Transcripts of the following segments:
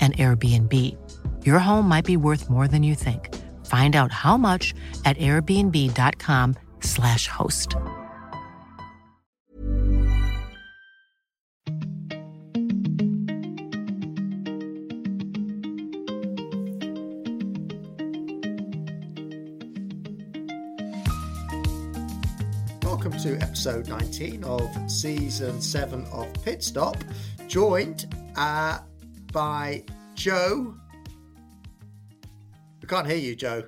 an Airbnb. Your home might be worth more than you think. Find out how much at airbnb.com/slash host. Welcome to episode 19 of season 7 of Pit Stop, joined uh, by Joe. We can't hear you, Joe.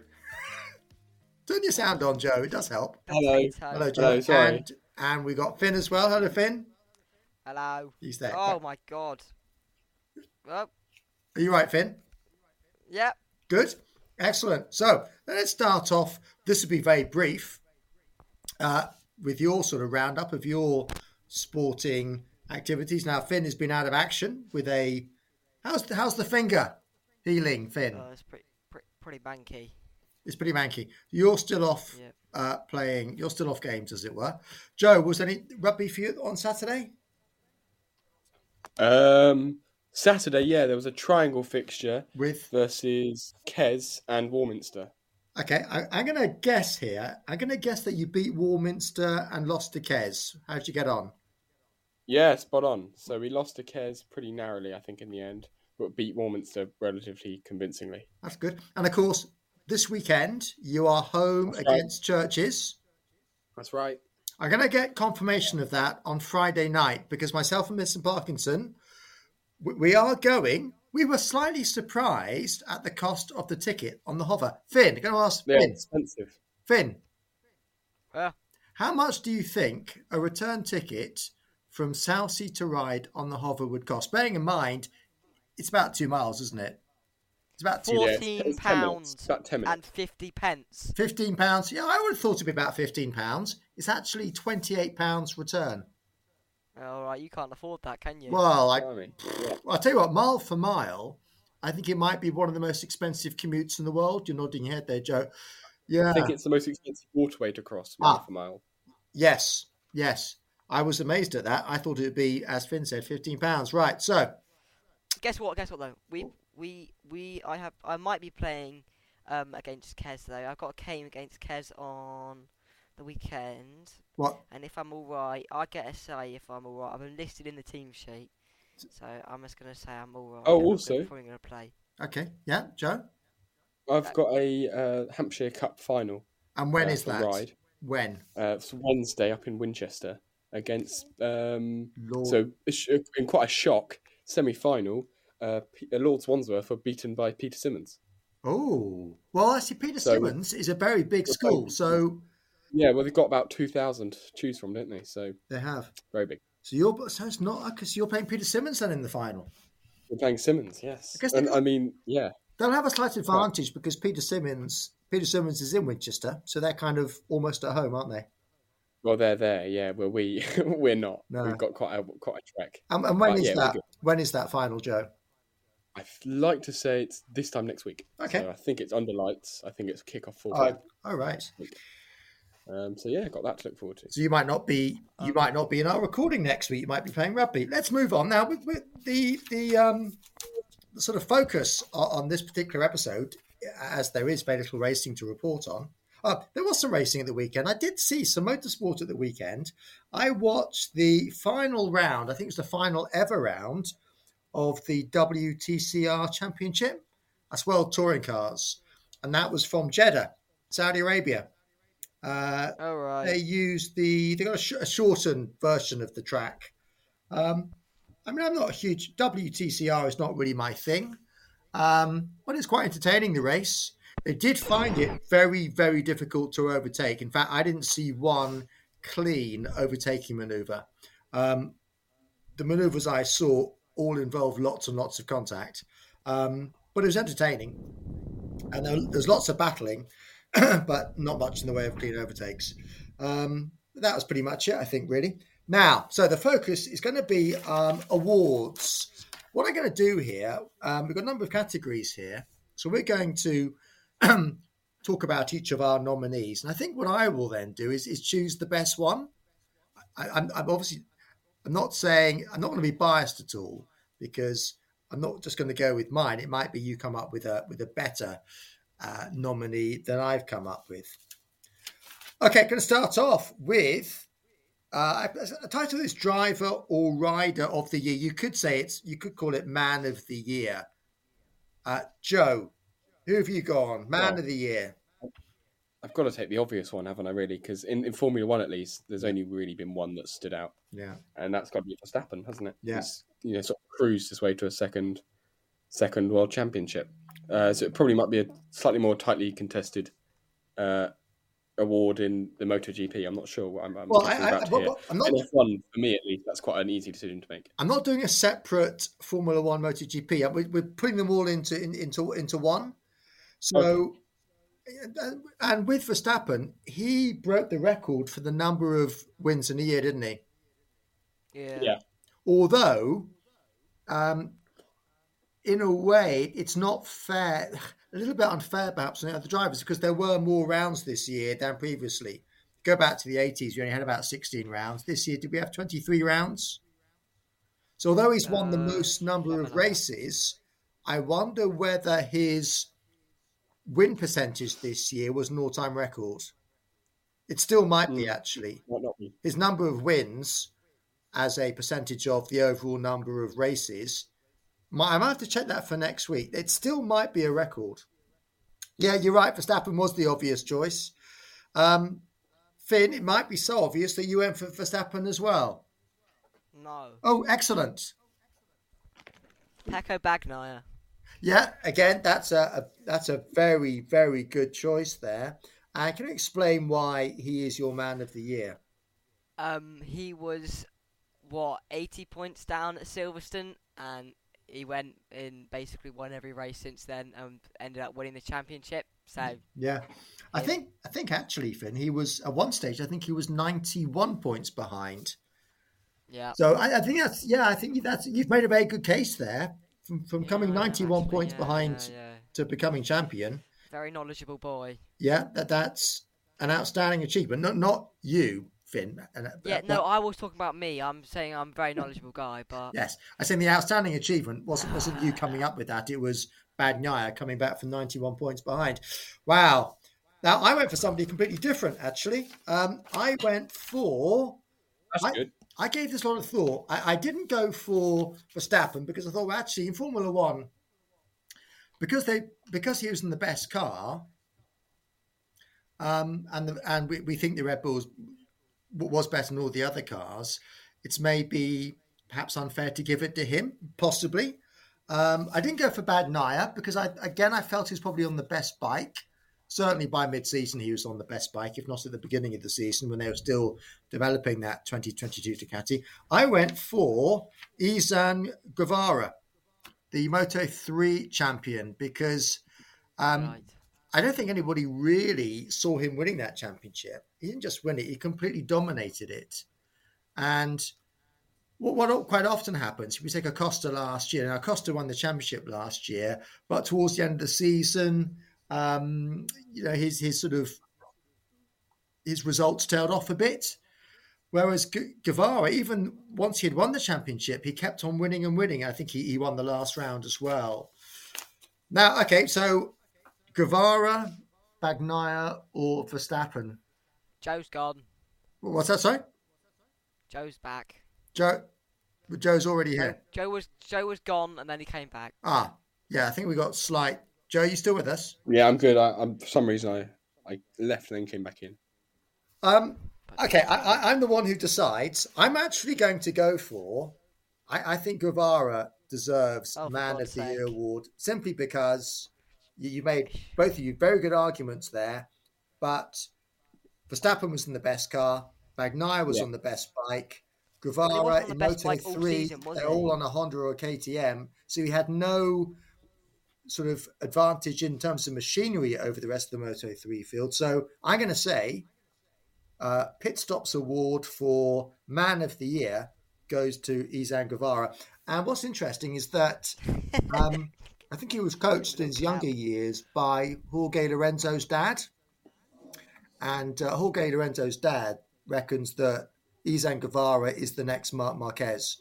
Turn your sound on, Joe. It does help. Hello. Hello, Joe. Hello, sorry. And, and we got Finn as well. Hello, Finn. Hello. He's there. Oh my god. Well, Are you right, Finn? yep. Good. Excellent. So let's start off. This will be very brief uh, with your sort of roundup of your sporting activities. Now, Finn has been out of action with a. How's the, how's the finger healing, Finn? Oh, it's pretty, pretty, pretty banky. It's pretty manky. You're still off Yep. uh, playing. You're still off games, as it were. Joe, was there any rugby for you on Saturday? Um, Saturday, yeah, there was a triangle fixture With versus Kes and Warminster. okay, I, I'm going to guess here. I'm going to guess that you beat Warminster and lost to Kes. How'd you get on? Yeah, spot on. So we lost to Kes pretty narrowly, I think, in the end, but beat Warminster relatively convincingly. That's good. And of course, this weekend you are home That's right. against Churcher's. That's right. I'm going to get confirmation of that on Friday night because myself and Mr. Parkinson, we- we are going. We were slightly surprised at the cost of the ticket on the hover. Finn, I'm going to ask They're Finn. expensive. Finn, Yeah. how much do you think a return ticket from Southsea to Ryde on the hover would cost? Bearing in mind, it's about two miles, isn't it? It's about two, Yeah, it's- Fourteen it's 10 minutes. pounds About 10 minutes. and fifty pence. fifteen pounds. Yeah, I would have thought it'd be about fifteen pounds. It's actually twenty-eight pounds return. All right, you can't afford that, can you? Well, I, I'll tell you what, mile for mile, I think it might be one of the most expensive commutes in the world. You're nodding your head there, Joe. Yeah. I think it's the most expensive waterway to cross, mile Ah. for mile. Yes. Yes. I was amazed at that. I thought it would be, as Finn said, fifteen pounds. Right. So, Guess what? Guess what though? We we we I have I might be playing um against Kez though. I've got a game against Kez on the weekend, what? and if I'm all right, I get a say if I'm all right. I'm listed in the team sheet, so I'm just gonna say I'm all right. Oh, also? I'm gonna- probably gonna play. Okay. Yeah, Joe. I've got a uh, Hampshire Cup final. And when uh, is that? Ride. When? Uh, it's Wednesday up in Winchester against um, Lord. so in quite a shock semi-final. Uh, uh, Lords Wandsworth were beaten by Peter Symonds. Oh, well, actually, Peter So- Symonds is a very big school, so Yeah, well they've got about two thousand to choose from, don't they? So they have. very big. So you're so it's not because you're playing Peter Symonds then in the final. We're playing Symonds, yes. I guess and I mean, yeah, They'll have a slight advantage because Peter Symonds Peter Symonds is in Winchester, so they're kind of almost at home, aren't they? Well they're there, yeah. Well, we we're not. No. We've got quite a quite a trek. And, and when But is yeah, that? When is that final, Joe? I'd like to say it's this time next week. Okay. So I think it's under lights. I think it's kick off full Oh, all right. Um, so yeah, got that to look forward to. So you might not be you might not be in our recording next week. You might be playing rugby. Let's move on now with, with the the um the sort of focus on, on this particular episode, as there is very little racing to report on. Oh, there was some racing at the weekend. I did see some motorsport at the weekend. I watched the final round. I think it was the final ever round of the WTCR Championship. That's World Touring Cars, and that was from Jeddah, Saudi Arabia. Uh, All right. they used the they got a, sh- a shortened version of the track. Um, I mean, I'm not a huge WTCR is not really my thing, um, but it's quite entertaining. The race. They did find it very, very difficult to overtake. In fact, I didn't see one clean overtaking maneuver. Um, the maneuvers I saw all involved lots and lots of contact, um, but it was entertaining, and there, there's lots of battling, but not much in the way of clean overtakes. Um, that was pretty much it, I think, really. Now, so the focus is going to be um, awards. What I'm going to do here, um, we've got a number of categories here. So we're going to talk about each of our nominees. And I think what I will then do is, is choose the best one. I, I'm, I'm obviously, I'm not saying, I'm not going to be biased at all because I'm not just going to go with mine. It might be you come up with a, with a better uh, nominee than I've come up with. Okay, going to start off with uh, a title is driver or rider of the year. You could say it's you could call it man of the year. Uh, Joe, who have you gone? Man Well- of the year. I've got to take the obvious one, haven't I? Really, because in, in Formula One, at least, there's only really been one that stood out, Yeah. and that's got to be Verstappen, hasn't it? Yeah. You know, sort of cruised his way to a second, second world championship. Uh, so it probably might be a slightly more tightly contested uh, award in the MotoGP. I'm not sure what I'm, I'm Well, talking I, I, about but- here. I'm not. F1, for me at least, that's quite an easy decision to make. I'm not doing a separate Formula One MotoGP. Uh, we- We're putting them all into in, into into one. So, and- and with Verstappen, he broke the record for the number of wins in a year, didn't he? Yeah. Yeah. Although, um, in a way, it's not fair. A little bit unfair, perhaps, on the other drivers because there were more rounds this year than previously. Go back to the 80s, we only had about 16 rounds. This year, did we have 23 rounds? So, although he's won the Uh, most number of races, I wonder whether his win percentage this year was an all time record. It still might be, Hmm. actually Might not be. his number of wins as a percentage of the overall number of races. My, I might have to check that for next week. It still might be a record. Yeah, you're right. Verstappen was the obvious choice. Um, Finn, it might be so obvious that you went for Verstappen as well. No. Oh, excellent. Pecco Bagnaia. Yeah, again, that's a, a that's a very very good choice there. And can you explain why he is your man of the year? Um, he was what 80 points down at Silverstone, and he went in basically won every race since then, and ended up winning the championship. So Yeah, I Yeah. think I think actually, Finn, he was at one stage. I think he was ninety-one points behind. yeah, So I, I think that's yeah. I think that's you've made a very good case there from from coming Yeah, ninety-one actually, points yeah, behind yeah, yeah. to becoming champion. Very knowledgeable boy. Yeah, that that's an outstanding achievement. Not not you, Finn. and- Yeah, but- no, I was talking about me. I'm saying I'm a very knowledgeable guy, but Yes, I think the outstanding achievement wasn't wasn't you coming up with that. It was Bad Bagnaia coming back from 91 points behind. Wow. Now I went for somebody completely different. Actually, um, I went for. That's I, good. I gave this a lot of thought. I, I didn't go for Verstappen because I thought, well, actually, in Formula One, because they because he was in the best car, um, and the, and we, we think the Red Bulls was better than all the other cars. It's maybe perhaps unfair to give it to him, possibly. Um, I didn't go for Bagnaia because I again I felt he was probably on the best bike. Certainly by mid-season he was on the best bike, if not at the beginning of the season when they were still developing that 2022 Ducati. I went for Izan Guevara, the Moto 3 champion, because um, right. I don't think anybody really saw him winning that championship. He didn't just win it; he completely dominated it. And what, what quite often happens, if we take Acosta last year, now Acosta won the championship last year, but towards the end of the season, um, you know, his his sort of his results tailed off a bit. Whereas Gu- Guevara, even once he had won the championship, he kept on winning and winning. I think he, he won the last round as well. Now, okay, so Guevara, Bagnaia or Verstappen? Joe's gone. What's that? Sorry, Joe's back. Joe. Joe's already here. Joe was Joe was gone and then he came back. Ah, yeah. I think we got slight. Joe, are you still with us? Yeah, I'm good. I, I'm for some reason I I left and then came back in. Um. Okay, I, I, I'm the one who decides. I'm actually going to go for. I, I think Guevara deserves Oh, Man God's of the Year award simply because you, you made both of you very good arguments there, but Verstappen was in the best car, Bagnaia was Yeah. on the best bike, Guevara wasn't in the best Moto bike all Three, season, they're all on a Honda or a KTM, so he had no sort of advantage in terms of machinery over the rest of the Moto 3 field. So I'm going to say uh, Pit Stops Award for Man of the Year goes to Izan Guevara. And what's interesting is that um, I think he was coached in his younger years by Jorge Lorenzo's dad. And uh, Jorge Lorenzo's dad reckons that Izan Guevara is the next Marc Marquez.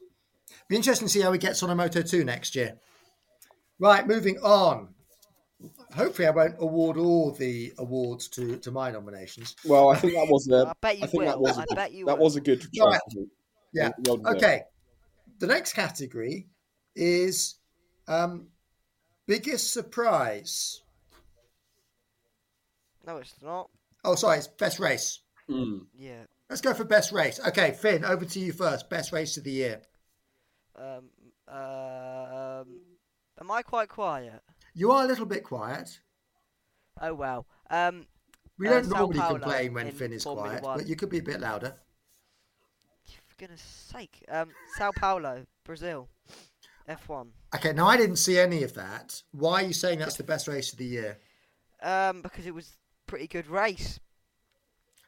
Be interesting to see how he gets on a Moto 2 next year. Right, moving on. Hopefully, I won't award all the awards to, to my nominations. Well, I think that was a. I bet you I think that will. was a I good, bet you that will. was a good choice. Right. Yeah. Well. Okay. The next category is um, biggest surprise. No, it's not. Oh, sorry, it's best race. Mm. Yeah. Let's go for best race. Okay, Finn, over to you first. Best race of the year. Um. Um. Am I quite quiet? You are a little bit quiet. Oh well. Um. We Uh, don't Sao normally Paulo complain when Finn is Formula quiet, One. but you could be a bit louder. For goodness sake. Um. Sao Paulo, Brazil. F1. Okay, now I didn't see any of that. Why are you saying that's the best race of the year? Um. Because it was pretty good race.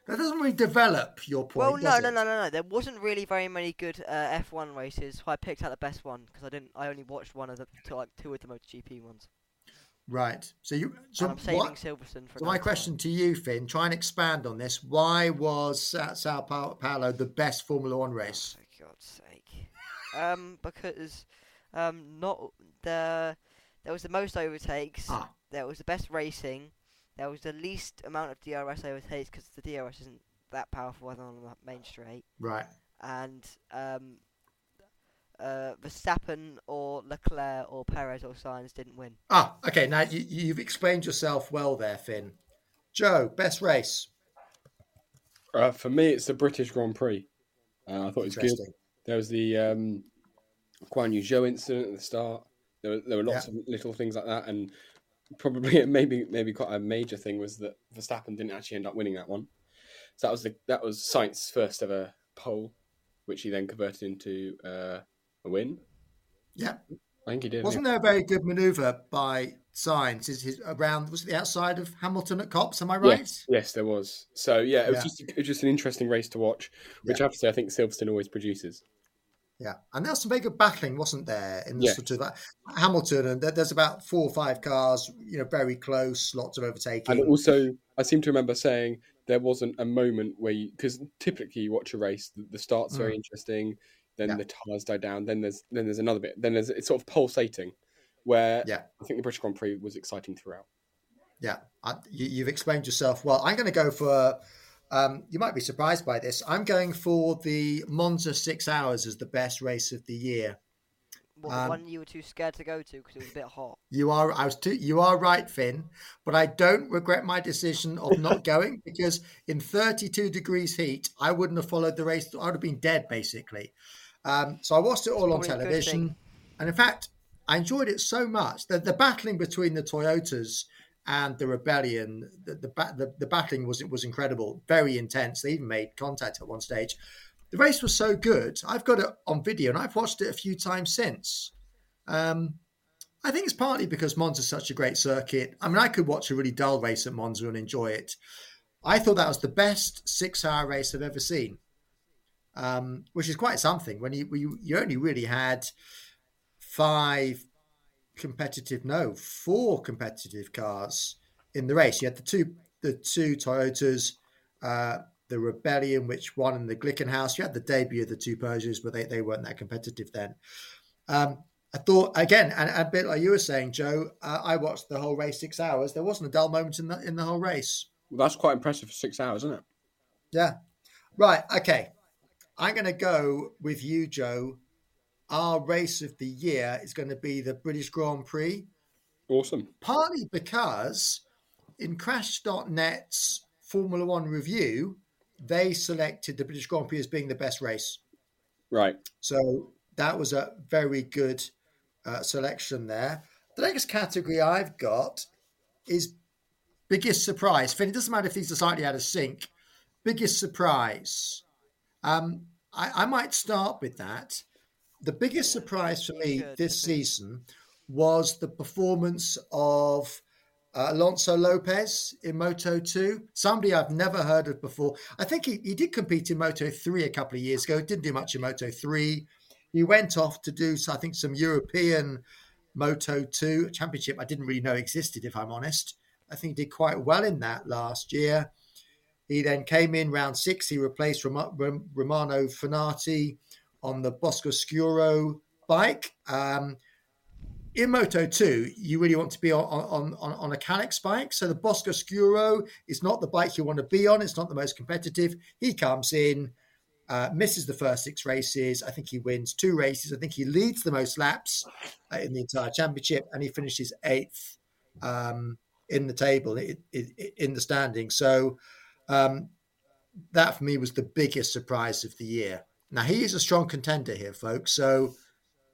That doesn't really develop your point. well, no, no, no, no, no. There wasn't really very many good uh, F1 races. So I picked out the best one because I didn't. I only watched one of the two, like two of the MotoGP ones. Right. So you. So and I'm saving what- Silverstone for. So my question time. to you, Finn, try and expand on this. Why was Sa- Sao Paulo the best Formula One race? Oh, For God's sake. um. Because, um, not the. There was the most overtakes. Ah, There was the best racing. There was the least amount of DRS overtakes because the DRS isn't that powerful other on the main straight. right. and um, uh, Verstappen or Leclerc or Perez or Sainz didn't win. Ah, okay. Now you, you've explained yourself well there, Finn. Joe, best race. Uh, for me, it's the British Grand Prix. Uh, I thought it was good. There was the um, Guan Yu Zhou incident at the start. There were, there were lots Yeah. of little things like that, and probably maybe maybe quite a major thing was that Verstappen didn't actually end up winning that one. So that was the that was Sainz's first ever pole, which he then converted into uh, a win. Yeah. I think he did. Wasn't there a very good manoeuvre by Sainz? Is his around was it the outside of Hamilton at Copse? Am I right? Yes, yes, there was. So yeah, it was Yeah. just it was just an interesting race to watch, which I have to say I think Silverstone always produces. Yeah, and there's some very good battling, wasn't there? In the Yeah. sort of uh, Hamilton, and there's about four or five cars, you know, very close, lots of overtaking. And also, I seem to remember saying there wasn't a moment where you because typically you watch a race, the, the start's very interesting, then Mm. Yeah. the tires die down, then there's then there's another bit, then there's it's sort of pulsating, where Yeah. I think the British Grand Prix was exciting throughout. Yeah, I, you, you've explained yourself well. I'm going to go for. Um, you might be surprised by this. I'm going for the Monza six hours as the best race of the year. Um, one you were too scared to go to because it was a bit hot. You are, I was, too, you are right, Finn. But I don't regret my decision of not going because in 32 degrees heat, I wouldn't have followed the race. I would have been dead, basically. Um, so I watched it all on a good television, and in fact, I enjoyed it so much that the battling between the Toyotas and the Rebellion, the the, the, the battling was was incredible, very intense. They even made contact at one stage. The race was so good. I've got it on video, and I've watched it a few times since. Um, I think it's partly because Monza is such a great circuit. I mean, I could watch a really dull race at Monza and enjoy it. I thought that was the best six-hour race I've ever seen, um, which is quite something. When you, you you only really had five competitive, no, four competitive cars in the race. You had the two the two Toyotas, uh, the Rebellion, which won in the Glickenhaus. You had the debut of the two Peugeots, but they, they weren't that competitive then. Um, I thought again, and a bit like you were saying, Joe. Uh, I watched the whole race six hours. There wasn't a dull moment in the in the whole race. Well, that's quite impressive for six hours, isn't it? Yeah. Right. Okay. I'm going to go with you, Joe. Our race of the year is going to be the British Grand Prix, Awesome. partly because in Crash.net's Formula One review, they selected the British Grand Prix as being the best race. Right. So that was a very good uh, selection there. The next category I've got is biggest surprise. Finn, it doesn't matter if these are slightly out of sync. Biggest surprise. Um, I, I might start with that. The biggest surprise for me this season was the performance of uh, Alonso Lopez in Moto 2. Somebody I've never heard of before. I think he, he did compete in Moto 3 a couple of years ago, didn't do much in Moto 3. He went off to do, I think, some European Moto 2 championship I didn't really know existed, if I'm honest. I think he did quite well in that last year. He then came in round six. He replaced Rom- Rom- Romano Fenati on the Bosco Scuro bike. Um, in Moto 2, you really want to be on, on, on, on a Kalex bike. So the Bosco Scuro is not the bike you want to be on. It's not the most competitive. He comes in, uh, misses the first six races. I think he wins two races. I think he leads the most laps uh, in the entire championship, and he finishes eighth um, in the table, in the standing. So um, that for me was the biggest surprise of the year. Now he is a strong contender here, folks. So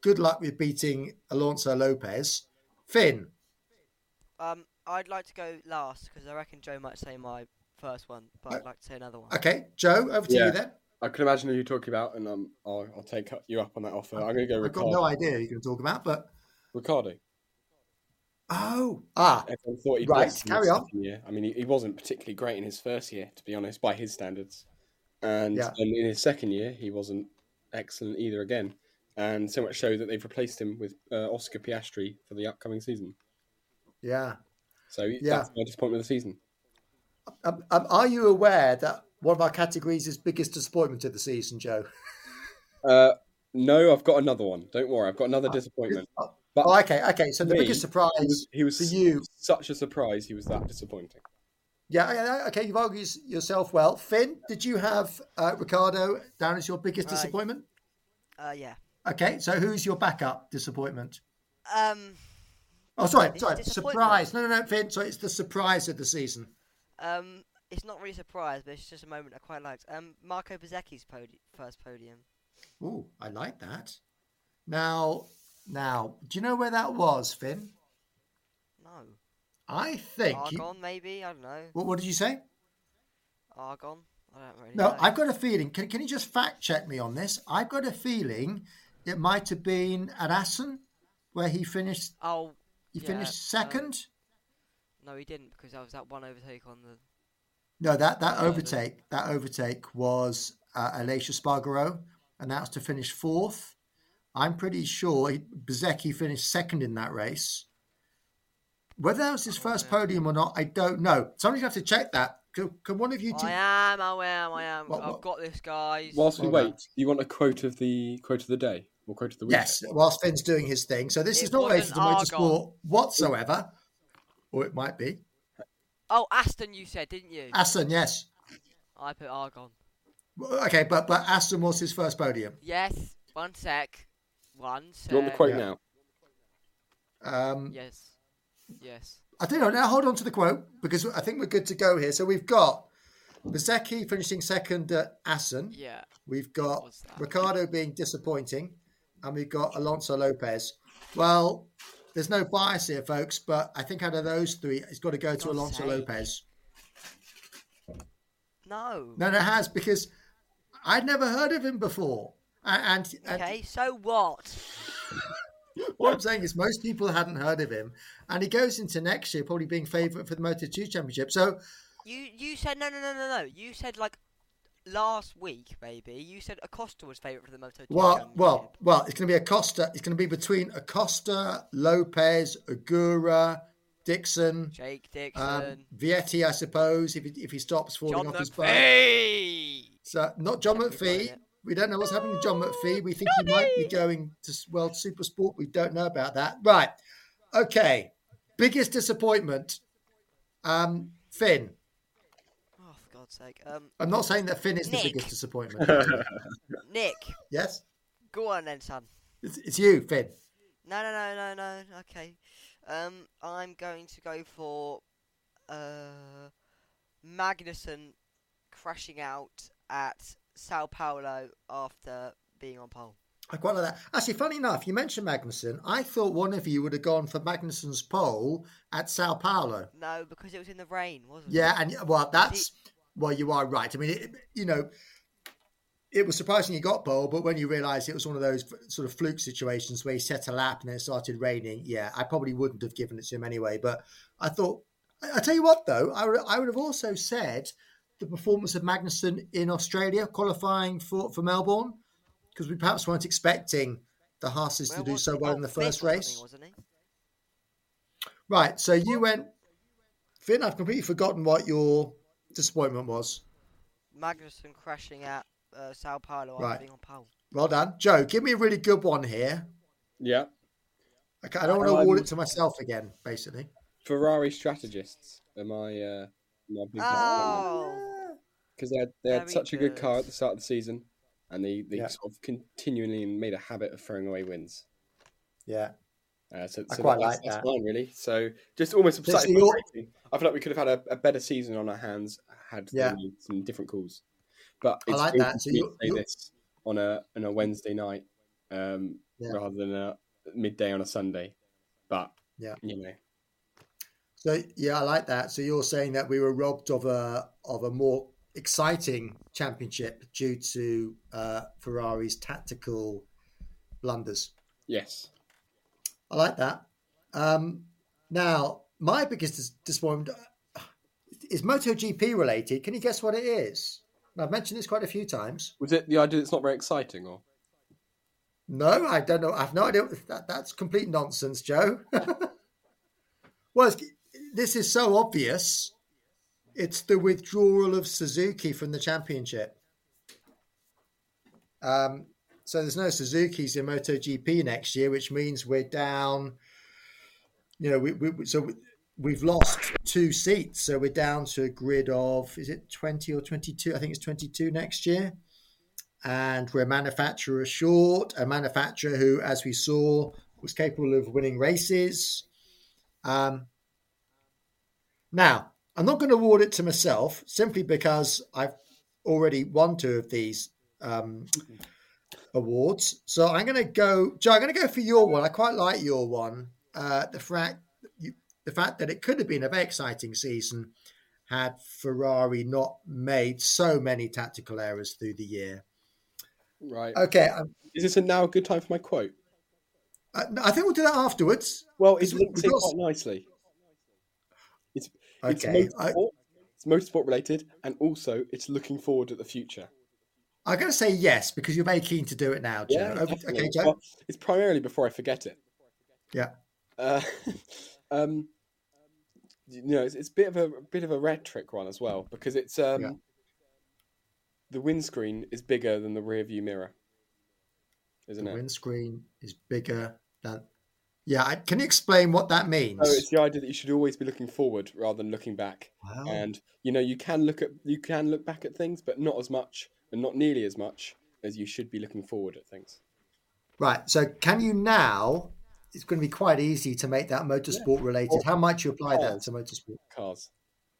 good luck with beating Alonso Lopez. Finn, Um, I'd like to go last because I reckon Joe might say my first one, but I'd like to say another one. okay, Joe, over to Yeah. you then. I can imagine who you're talking about, and um, I'll, I'll take you up on that offer. I'm going to go I've got no idea who you're going to talk about, but Ricciardo. oh, ah, Everyone thought he'd Right, carry on. second Year. I mean, he, he wasn't particularly great in his first year, to be honest, by his standards. And Yeah. then in his second year, he wasn't excellent either again. And so much so that they've replaced him with uh, Oscar Piastri for the upcoming season. yeah. So Yeah. that's my disappointment of the season. Um, um, are you aware that one of our categories is biggest disappointment of the season, Joe? Uh, no, I've got another one. Don't worry, I've got another disappointment. Oh, But oh, okay, okay. So the me, biggest surprise He was, he was for you, such a surprise. He was that disappointing. Yeah, okay. You've argued yourself well. Finn, did you have uh, Ricciardo down as your biggest Uh, disappointment? Uh, yeah. Okay, so who's your backup disappointment? Um, Oh, sorry, sorry, surprise. No, no, no, Finn. So it's the surprise of the season. um, it's not really a surprise, but it's just a moment I quite liked. Um, Marco Bezzecchi's podi- first podium. Oh, I like that. Now, now, do you know where that was, Finn? No, I think. You, Argon maybe. I don't know. what, what did you say? Argon. I don't really No, know. I've got a feeling. Can, can you just fact check me on this? I've got a feeling it might have been at Assen where he finished. Oh, He Yeah, finished no. second. no, he didn't because that was that one overtake on the. No, that that overtake that overtake was uh, Aleix Espargaro, and that was to finish fourth. I'm pretty sure he, Bezzecchi finished second in that race. Whether that was his first podium or not, I don't know. Somebody's have to check that. Can, can one of you two? I am. I am. I am. What- I've got this, guys. Whilst we Well wait, do you want a quote of the quote of the day or quote of the week? Yes, whilst Finn's doing his thing. So this It is not related to motorsport whatsoever, or it might be. Oh, Assen, you said, didn't you? Assen, yes. I put Argon. Okay, but but Assen was his first podium. Yes. One sec. One sec. Do you want the quote Yeah. now? Um, Yes. Yes. I think now hold on to the quote because I think we're good to go here. So we've got Bezzecchi finishing second at Assen. Yeah. We've got? Ricciardo being disappointing, and we've got Alonso Lopez. Well, there's no bias here, folks, but I think out of those three, it's got to go to Alonso. Lopez. No. No, no, it has because I'd never heard of him before. And, and, Okay. So what? What I'm saying is most people hadn't heard of him, and he goes into next year probably being favourite for the Moto 2 Championship. So You you said no no no no no. You said like last week maybe. You said Acosta was favourite for the Moto 2 Well, well, Championship. well. It's going to be Acosta. It's going to be between Acosta, Lopez, Ogura, Dixon, Jake Dixon, um, Vietti, I suppose, if he, if he stops falling John off his bike. So not John Definitely McPhee. It. We don't know what's happening to John McPhee. We think he might be going to World Super Sport. We don't know about that. Right. Okay. Biggest disappointment. Um, Finn. Oh, for God's sake. Um, I'm not saying that Finn is the biggest disappointment. Nick, yes? go on then, son. It's, it's you, Finn. No, no, no, no, no. Okay. Um, I'm going to go for uh, Magnussen crashing out at Sao Paulo after being on pole. I quite like that. Actually, funny enough, you mentioned Magnussen. I thought one of you would have gone for Magnussen's pole at Sao Paulo. No, because it was in the rain, wasn't Yeah, it? Yeah, and well, that's well, you are right. I mean, it, you know, it was surprising he got pole, but when you realise it was one of those sort of fluke situations where he set a lap and then it started raining, yeah, I probably wouldn't have given it to him anyway. But I thought, I, I tell you what, though, I, I would have also said the performance of Magnussen in Australia qualifying for for Melbourne because we perhaps weren't expecting the Haas's Where to do so well in the first race. wasn't he? Right, so you went, Finn. I've completely forgotten what your disappointment was. Magnussen crashing at uh, Sao Paulo Right. being on pole. Well done, Joe. Give me a really good one here. Yeah. Okay, I don't want to award it to myself again, basically. Ferrari strategists are my uh, my big Oh, because they had they had Very such a good good. car at the start of the season, and they they Yeah. sort of continually made a habit of throwing away wins. Yeah. Uh, so, I so quite that's, like that's that. mine really. So just almost So- slightly so you're- frustrating. I feel like we could have had a, a better season on our hands had Yeah. there some different calls. But I it's like that. So you- to say this on a on a Wednesday night um, Yeah. rather than a midday on a Sunday. But Yeah. you know, So yeah, I like that. So you're saying that we were robbed of a of a more exciting championship due to uh, Ferrari's tactical blunders. yes. I like that. Um, now, my biggest dis- disappointment uh, is MotoGP related. Can you guess what it is? And I've mentioned this quite a few times. Was it the idea that it's not very exciting, or No, I don't know. I've no idea. That, that's complete nonsense, Joe. well, it's, this is so obvious. It's the withdrawal of Suzuki from the championship. Um, so there's no Suzuki's in MotoGP next year, which means we're down. You know, we, we so we, we've lost two seats, so we're down to a grid of is it 20 or 22? I think it's 22 next year and we're a manufacturer short, a manufacturer who, as we saw, was capable of winning races. Um, now, I'm not going to award it to myself simply because I've already won two of these um, awards. So I'm going to go, Joe. I'm going to go for your one. I quite like your one. Uh, the fact, you, the fact that it could have been a very exciting season had Ferrari not made so many tactical errors through the year. right? Okay, um, Is this a now a good time for my quote? uh, I think we'll do that afterwards. Well, it's linked in quite nicely. It's it's Okay, I... it's motorsport related, and also it's looking forward at the future. I'm going to say yes because you're very keen to do it now, Joe. Yeah, okay, Joe. Well, it's primarily before I forget it. Yeah. Uh, um, you know, it's, it's a bit of a, a bit of a rhetoric one as well because it's um, Yeah. the windscreen is bigger than the rear view mirror, isn't The it? The windscreen is bigger than. Yeah, I, can you explain what that means? So it's the idea that you should always be looking forward rather than looking back. Wow. And you know, you can look at you can look back at things, but not as much and not nearly as much as you should be looking forward at things. Right. So can you now? It's going to be quite easy to make that motorsport related. How might you apply that to motorsport? Cars,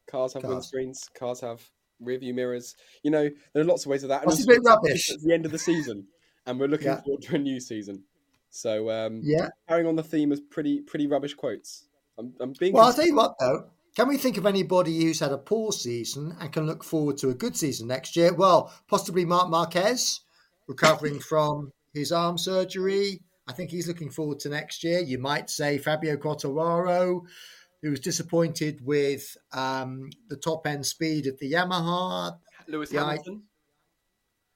cars have Cars. windscreens. Cars have rear view mirrors. You know, there are lots of ways of that. And That's a bit rubbish. It's the end of the season, and we're looking Yeah. forward to a new season. So, um, Yeah. carrying on the theme of pretty pretty rubbish quotes. I'm, I'm being. Well, I'll tell you what, though. Can we think of anybody who's had a poor season and can look forward to a good season next year? Well, possibly Marc Marquez, recovering from his arm surgery. I think he's looking forward to next year. You might say Fabio Quartararo, who was disappointed with um, the top end speed of the Yamaha. Lewis Yeah, I- Hamilton.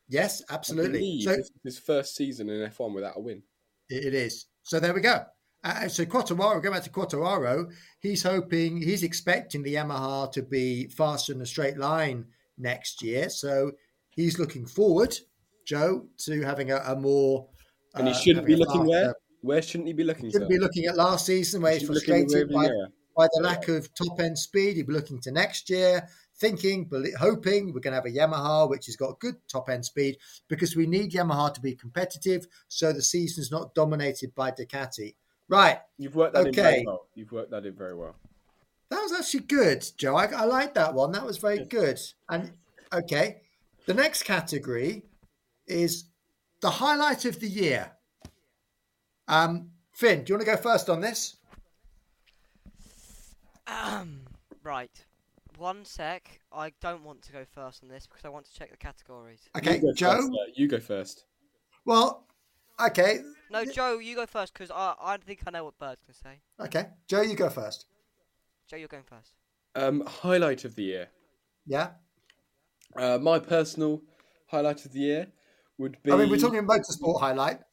Yes, absolutely. So his first season in F1 without a win. It is. So there we go. Uh, so Quartararo, going back to Quartararo. He's hoping, he's expecting the Yamaha to be faster in a straight line next year. So he's looking forward Joe, to having a, a more. And he uh, shouldn't be looking faster- where? Where shouldn't he be looking? He Shouldn't sir? be looking at last season where he's Should be looking in the frustrated by, by the lack of top end speed. He'd be looking to next year, thinking, belie- hoping we're going to have a Yamaha which has got good top end speed because we need Yamaha to be competitive so the season's not dominated by Ducati. Right. You've worked that in Okay. very well. You've worked that in very well. That was actually good, Joe. I, I like that one. That was very good. And okay, the next category is the highlight of the year. Um, Finn, do you want to go first on this? Um, right. One sec. I don't want to go first on this because I want to check the categories. Okay, You go Joe. First, sir. you go first. Well, okay, No, Joe, you go first because I I think I know what Bird's gonna say. okay, Joe, you go first. Joe, you're going first. Um, highlight of the year. Yeah, Uh, my personal highlight of the year would be. I mean we're talking motorsport highlight.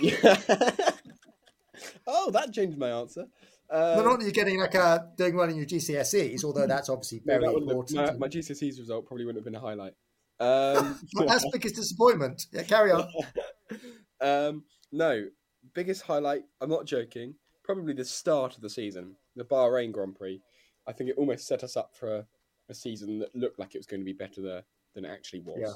Yeah. oh, that changed my answer. Uh, Not only you're getting like a doing well in your GCSEs, although that's obviously no, very that have- important. my, my GCSEs result probably wouldn't have been a highlight. Um, that's biggest disappointment. Yeah, carry on. um, no, biggest highlight. I'm not joking. Probably the start of the season, the Bahrain Grand Prix. I think it almost set us up for a, a season that looked like it was going to be better there than it actually was. Yeah.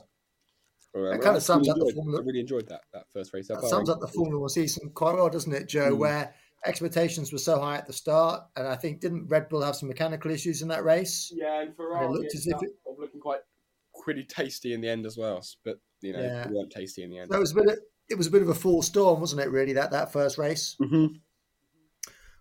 Or, That kinda sums really up the enjoyed- Formula- I really enjoyed that that first race. That Bahrain sums up the. Formula One season quite well, doesn't it, Joe? Mm. Where expectations were so high at the start, and I think didn't Red Bull have some mechanical issues in that race? Yeah, and Ferrari looked as if it- looking quite pretty tasty in the end as well. But you know, Yeah. weren't tasty in the end. That was a bit. Of, it was a bit of a full storm, wasn't it? Really, that that first race. Mhm.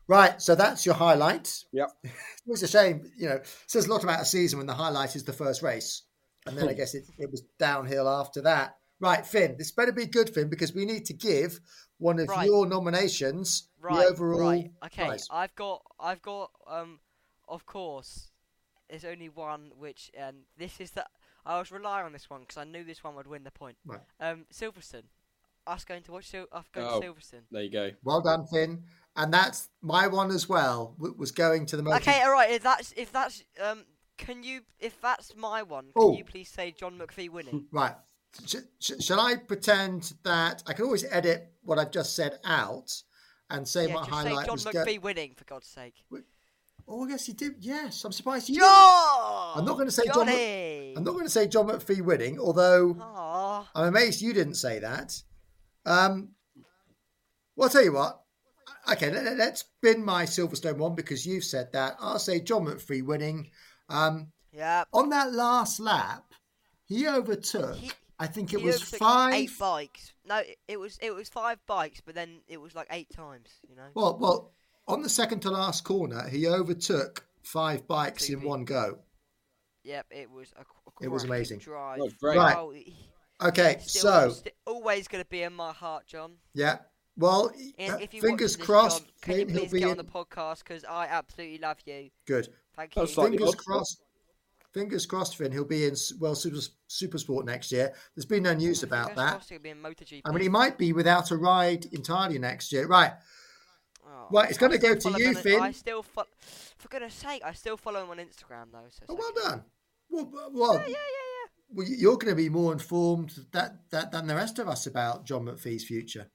Right. So that's your highlight. Yep. It's a shame, you know. It says a lot about a season when the highlight is the first race, and then I guess it, it was downhill after that. Right, Finn. This better be good, Finn, because we need to give one of Right. your nominations Right. the overall right. Okay. prize. I've got. I've got. Um. Of course, there's only one which, and this is the. I was relying on this one because I knew this one would win the point. Right. Um. Silverstone. Us going to watch. Sil- us going Oh. to Silverstone. There you go. Well done, Finn. And that's my one as well. Was going to the motor. Okay. All right. If that's if that's um. Can you, if that's my one, can Oh. you please say John McPhee winning? Right. Sh- sh- shall I pretend that I can always edit what I've just said out and say yeah, my just highlight say John was go- winning for God's sake. Oh, I guess he did. Yes, I'm surprised you. John. I'm not going to say John. Mc- I'm not going to say John McPhee winning, although Aw. I'm amazed you didn't say that. Um, well, I'll tell you what. Okay, let, us spin my Silverstone one because you've said that. I'll say John McPhee winning. Um, Yeah. on that last lap, he overtook. He- I think it He was overtook five. Eight bikes. No, it, it was it was five bikes, but then it was like eight times. You know. Well, well, on the second to last corner, he overtook five bikes Two in people. one go. Yep, it was a, a It was amazing. Drive. Oh, great. Right. Oh, Okay, still, so sti- always going to be in my heart, John. yeah. Well, And uh, if you fingers this, crossed. John, can you Finn, he'll please be get on the podcast because I absolutely love you. good. Thank you. Fingers odd. crossed. Fingers crossed, Finn. He'll be in well Super Super Sport next year. There's been no news oh, about that. he'll be in MotoGP. I mean, he might be without a ride entirely next year. Right. Oh, Right, it's gonna go to you, him Finn. I still, fo- for goodness sake, I still follow him on Instagram though. So Oh, well done. Well, well, Yeah, yeah, yeah. well, you're going to be more informed that, that than the rest of us about John McPhee's future.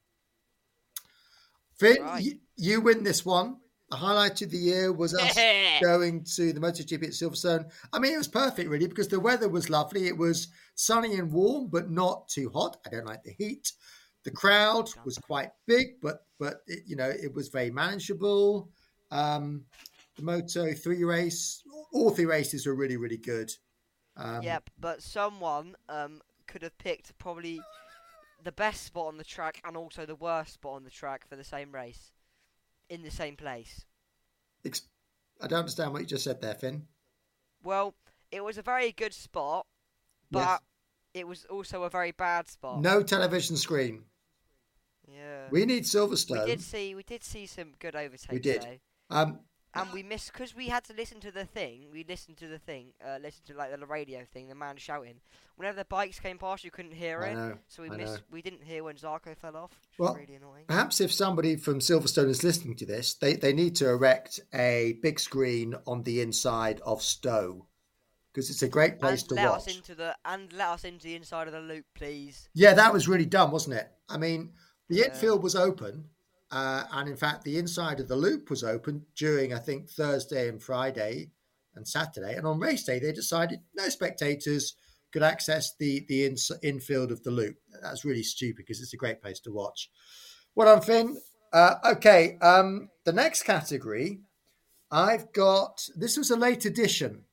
Finn, Right. you, you win this one. The highlight of the year was us going to the MotoGP at Silverstone. I mean, it was perfect, really, because the weather was lovely. It was sunny and warm, but not too hot. I don't like the heat. The crowd was quite big, but but it, you know it was very manageable. Um, the Moto three race, all three races were really really good. Um, Yep, but someone um could have picked probably the best spot on the track and also the worst spot on the track for the same race in the same place. I don't understand what you just said there, Finn. Well, it was a very good spot, but Yes. it was also a very bad spot. No television screen. Yeah. We need Silverstone. We did see we did see some good overtakes We did. though. Um, And we missed because we had to listen to the thing. We listened to the thing, uh, listen to like the radio thing, the man shouting. Whenever the bikes came past, you couldn't hear I it, know, so we I missed. know. We didn't hear when Zarco fell off, Well, really annoying. Perhaps if somebody from Silverstone is listening to this, they, they need to erect a big screen on the inside of Stowe because it's a great place and to let watch. us into the and let us into the inside of the loop, please. Yeah, that was really dumb, wasn't it? I mean, the Yeah. infield was open, uh, and in fact, the inside of the loop was open during, I think, Thursday and Friday and Saturday. And on race day, they decided no spectators could access the the ins infield of the loop. That's really stupid because it's a great place to watch. Well done, Finn. Uh, okay, um, the next category, I've got. This was a late edition.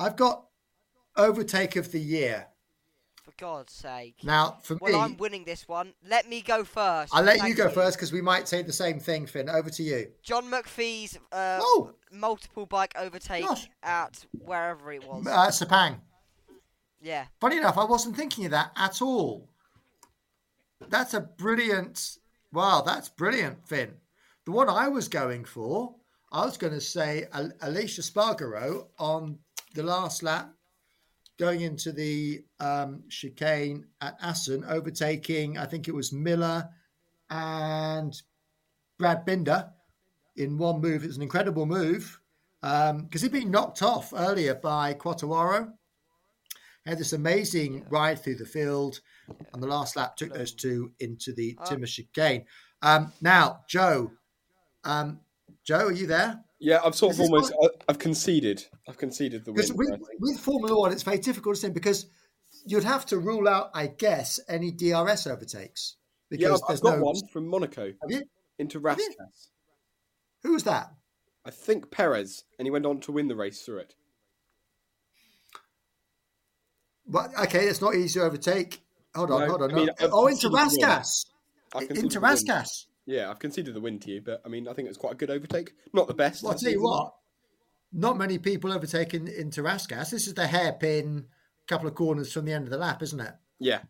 I've got overtake of the year. God's sake. Now, for well, me, Well, I'm winning this one. Let me go first. I'll let you Thank go first because we might say the same thing, Finn. Over to you. John McPhee's uh, Oh! multiple bike overtake Gosh. at wherever it was. Uh, Sepang. yeah. Funny enough, I wasn't thinking of that at all. That's a brilliant. Wow, that's brilliant, Finn. The one I was going for, I was going to say Al- Aleix Espargaro on the last lap, going into the um, chicane at Assen, overtaking, I think it was Miller and Brad Binder in one move. It was an incredible move because he'd been knocked off earlier by Quartararo. Had this amazing ride through the field, and the last lap took those two into the Uh, Timmer chicane. Um, now, Joe, um, Joe, are you there? Yeah, I've sort of almost. I- I've conceded. I've conceded the win. With, with Formula One, it's very difficult to say because you'd have to rule out, I guess, any DRS overtakes. Yeah, Because I've, there's I've got no. one from Monaco Have you? into? Rascasse. Who was that? I think Perez, and he went on to win the race through it. Well, okay, it's not easy to overtake. Hold on, No, hold on. I mean, no. Oh, into conceded the win. Rascasse. Into. Rascasse. Yeah, I've conceded the win to you, but I mean, I think it's quite a good overtake. Not the best. Well, I'll tell you what, not many people overtaking into Rascasse. This is the hairpin couple of corners from the end of the lap, isn't it? Yeah,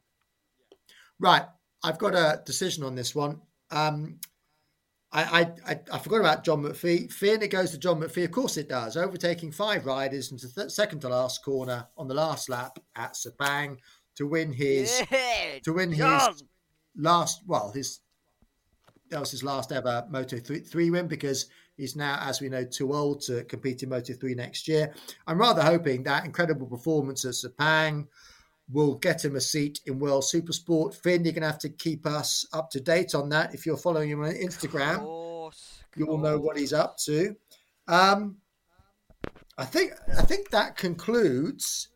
Right. I've got a decision on this one. Um, I, I, I, I forgot about John McPhee. Fear it goes to John McPhee. Of course it does. Overtaking five riders into the second to last corner on the last lap at Sepang to win his yeah. to win John. his last well his that was his last ever Moto 3, 3 win because he's now, as we know, too old to compete in Moto 3 next year. I'm rather hoping that incredible performance at Sepang will get him a seat in World Supersport. Finn, you're going to have to keep us up to date on that. If you're following him on Instagram, course. you will know what he's up to. Um, I think I think that concludes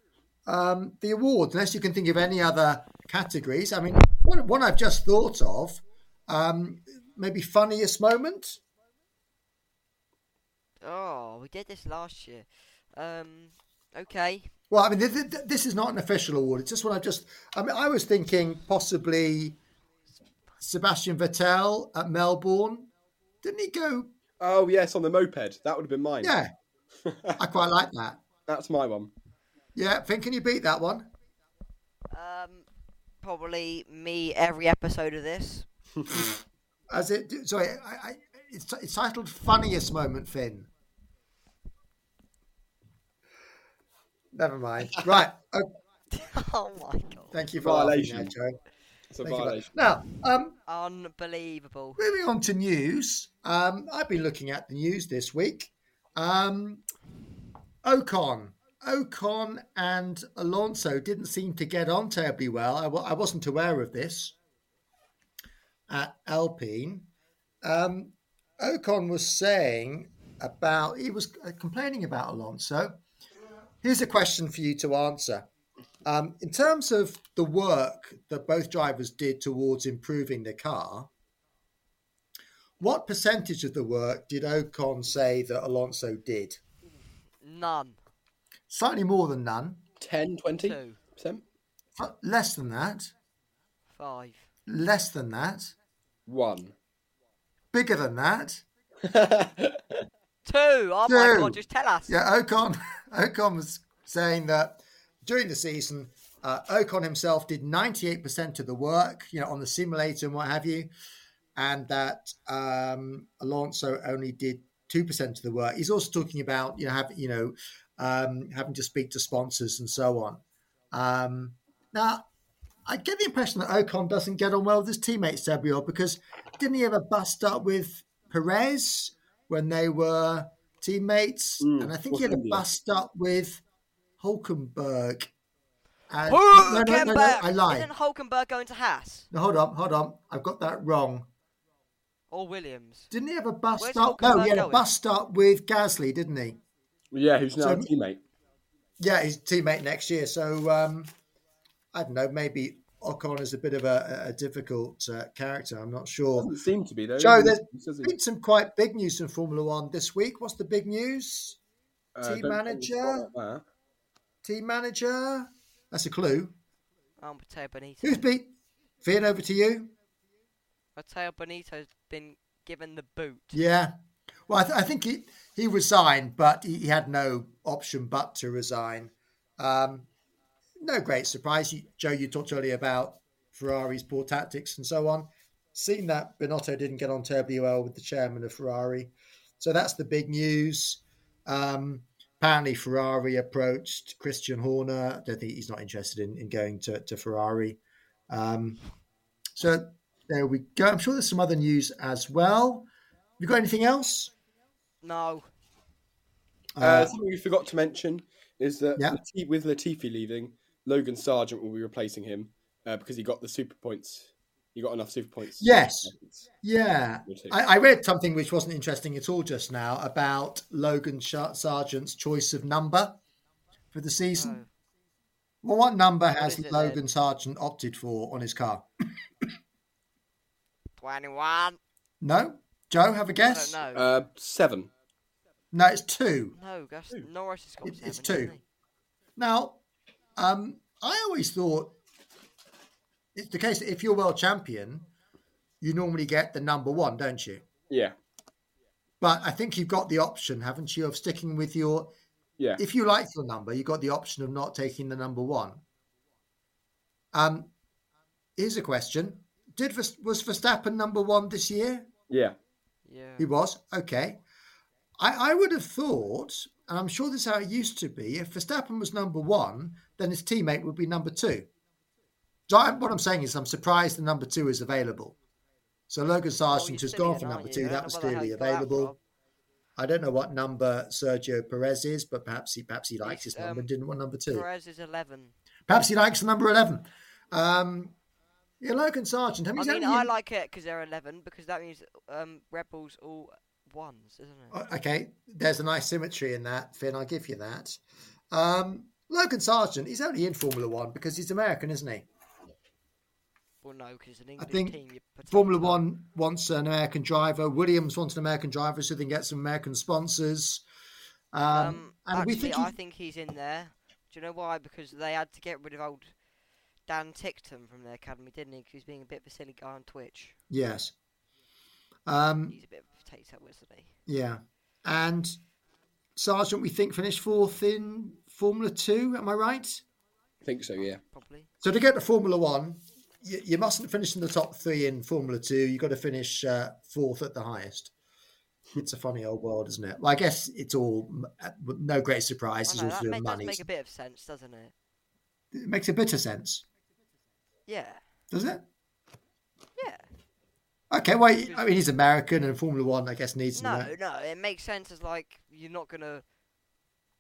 um, the awards. Unless you can think of any other categories. I mean, one, one I've just thought of, um, maybe funniest moment. Oh, we did this last year. Um. Okay. Well, I mean, th- th- this is not an official award. It's just what I've just. I mean, I was thinking possibly Sebastian Vettel at Melbourne. Didn't he go? Oh yes, on the moped. That would have been mine. Yeah, I quite like that. That's my one. Yeah, Finn, can you beat that one? Um. Probably me every episode of this. As it, sorry, I, I, it's, it's titled "Funniest Moment," Finn. Never mind. Right. Oh, oh my god. thank you for laughing there, Violation. Joe. It's a Thank you for- violation. Now, um, Unbelievable. moving on to news. Um, I've been looking at the news this week. Um, Ocon, Ocon, and Alonso didn't seem to get on terribly well. I, I wasn't aware of this at Alpine. Um, Ocon was saying about he was uh, complaining about Alonso. Here's a question for you to answer. Um, in terms of the work that both drivers did towards improving the car, what percentage of the work did Ocon say that Alonso did? None. Slightly more than none. 10, 20 Two. percent. Less than that. Five. Less than that. One. Bigger than that. Two. Oh my Two. god. Just tell us. Yeah, Ocon. Ocon was saying that during the season, uh, Ocon himself did 98% of the work, you know, on the simulator and what have you, and that um, Alonso only did 2% of the work. He's also talking about, you know, having, you know, um, having to speak to sponsors and so on. Um, now, I get the impression that Ocon doesn't get on well with his teammates, Sabriel, because didn't he ever bust up with Perez when they were teammates? Mm, and I think he had a India. bust up with Hulkenberg. And, no, no, no, no, Hulkenberg! I lied. Isn't Hulkenberg going to Haas No, hold on, hold on. I've got that wrong. or Williams? Didn't he have a bus Where's start? No, he had a going? bus start with Gasly, didn't he? Yeah, who's now So- a teammate? Yeah, his teammate next year. So um, I don't know. Maybe Ocon is a bit of a, a difficult uh, character. I'm not sure. Doesn't seem to be though. Joe, does there's he? been some quite big news in Formula One this week. What's the big news? Uh, team manager? think Team manager. That's a clue. Oh, Matteo Binotto. Who's beat? Finn, over to you. Matteo Binotto's been given the boot. Yeah. Well, I, th- I think he, he resigned, but he, he had no option but to resign. Um, no great surprise. You, Joe, you talked earlier about Ferrari's poor tactics and so on. Seen that Binotto didn't get on terribly well with the chairman of Ferrari. So that's the big news. Um, apparently, Ferrari approached Christian Horner. I don't think he's not interested in, in going to, to Ferrari. Um, so there we go. I'm sure there's some other news as well. You got anything else? No. Uh, something we forgot to mention is that Yeah. Lati- with Latifi leaving, Logan Sargeant will be replacing him uh, because he got the super points. He got enough super points. Yes. Yeah, I, I read something which wasn't interesting at all just now about Logan Sargeant's choice of number for the season. no. Well, what number has is it Logan then? Sargeant opted for on his car? 21. No, Joe, have a guess. don't. Uh, seven. No, it's two. no, Gus, Norris has got It- seven. it's two. Now, um, I always thought it's the case that if you're world champion, you normally get the number one, don't you? Yeah. But I think you've got the option, haven't you, of sticking with your Yeah. if you like your number, you've got the option of not taking the number one. Um, here's a question: Did Vers- was Verstappen number one this year? Yeah. Yeah. He was. Okay. I, I would have thought, and I'm sure this is how it used to be. If Verstappen was number one, then his teammate would be number two. So I, what I'm saying is, I'm surprised the number two is available. So Logan Oh, Sargeant you're has gone for number two. That was clearly you got that available. I don't know what number Sergio Perez is, but perhaps he perhaps he likes He's, his number um, and didn't want number two. Perez is 11. Perhaps he likes the number 11. Um, yeah, Logan Sargeant. I mean, I mean, I like it because they're 11 because that means um, Red Bull's all ones, isn't it? Oh, Okay, there's a nice symmetry in that, Finn. I'll give you that. Um, Logan Sargeant, he's only in Formula One because he's American, isn't he? Well, no, because an English think team. Formula One wants an American driver. Williams wants an American driver so they can get some American sponsors. Um, Um, and actually, we think I think he's in there. Do you know why? Because they had to get rid of old Dan Ticktum from their academy, didn't he? Because he's being a bit of a silly guy on Twitch. yes. Um, He's a bit of a potato, isn't he? yeah, and Sargeant, we think finished fourth in Formula Two. Am I right? I think so. Yeah. Probably. So to get to Formula One, you, you mustn't finish in the top three in Formula Two. You've got to finish uh, fourth at the highest. It's a funny old world, isn't it? Well, I guess it's all uh, no great surprise. I It's all to that do make, with does make a bit of sense, doesn't it? It makes a bit of sense, Yeah. does it? Okay, well, I mean, he's American, and Formula One, I guess, needs No, some. no, it makes sense as like you're not gonna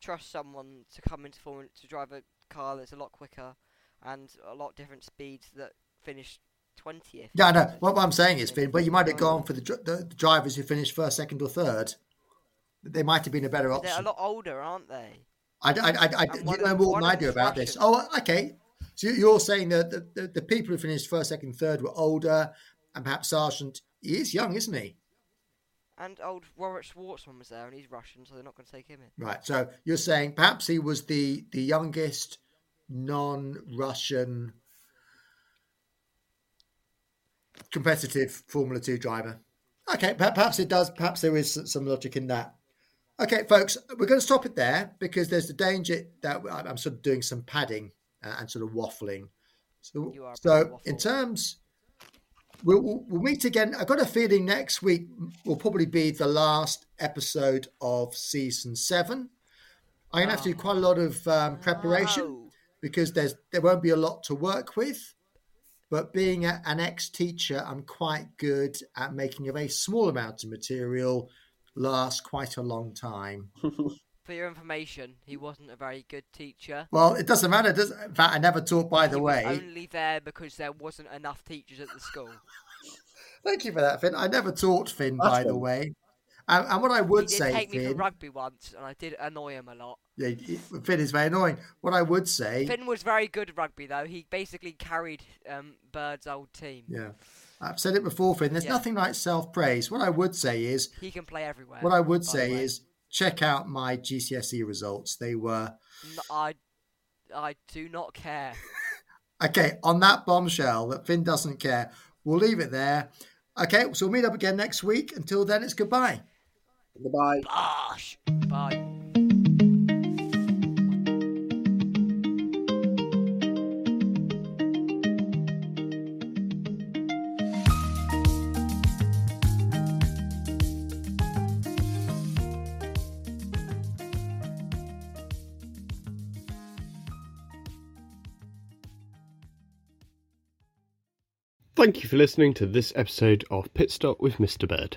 trust someone to come into Formula to drive a car that's a lot quicker and a lot different speeds that finish twentieth. Yeah, I know. What, what I'm saying is, Finn, but you might have gone for the, the, the drivers who finished first, second, or third. They might have been a better option. They're a lot older, aren't they? I, I, I, I, you know more than I do about this. Oh, okay. So you're saying that the, the, the people who finished first, second, third were older, and perhaps Sargeant, he is young, isn't he? And old Robert Shwartzman was there, and he's Russian, so they're not going to take him in. Right. So you're saying perhaps he was the the youngest non-Russian competitive Formula Two driver. Okay, perhaps it does. Perhaps there is some logic in that. Okay, folks, we're going to stop it there because there's the danger that I'm sort of doing some padding uh, and sort of waffling. So, so waffle. in terms, we'll, we'll, we'll meet again. I've got a feeling next week will probably be the last episode of season seven. I'm going to have to do quite a lot of um, preparation No. because there's there won't be a lot to work with. But being a, an ex-teacher, I'm quite good at making a very small amount of material last quite a long time. For your information, he wasn't a very good teacher. Well, it doesn't matter. Does in fact, I never taught. By the he way, was only there because there wasn't enough teachers at the school. thank you for that, Finn. I never taught Finn. That's by the way, and, and what I he would did say, take me for Finn, rugby once, and I did annoy him a lot. yeah, Finn is very annoying. What I would say, Finn was very good at rugby, though. He basically carried um, Bird's old team. yeah, I've said it before, Finn. There's Yeah. nothing like self-praise. What I would say is, He can play everywhere. what I would say is, check out my GCSE results. They were I, I do not care. Okay, on that bombshell that Finn doesn't care, we'll leave it there. Okay, so we'll meet up again next week. Until then, it's goodbye. Goodbye. Bosh! Bye. Thank you for listening to this episode of Pit Stop with Mr. Bird.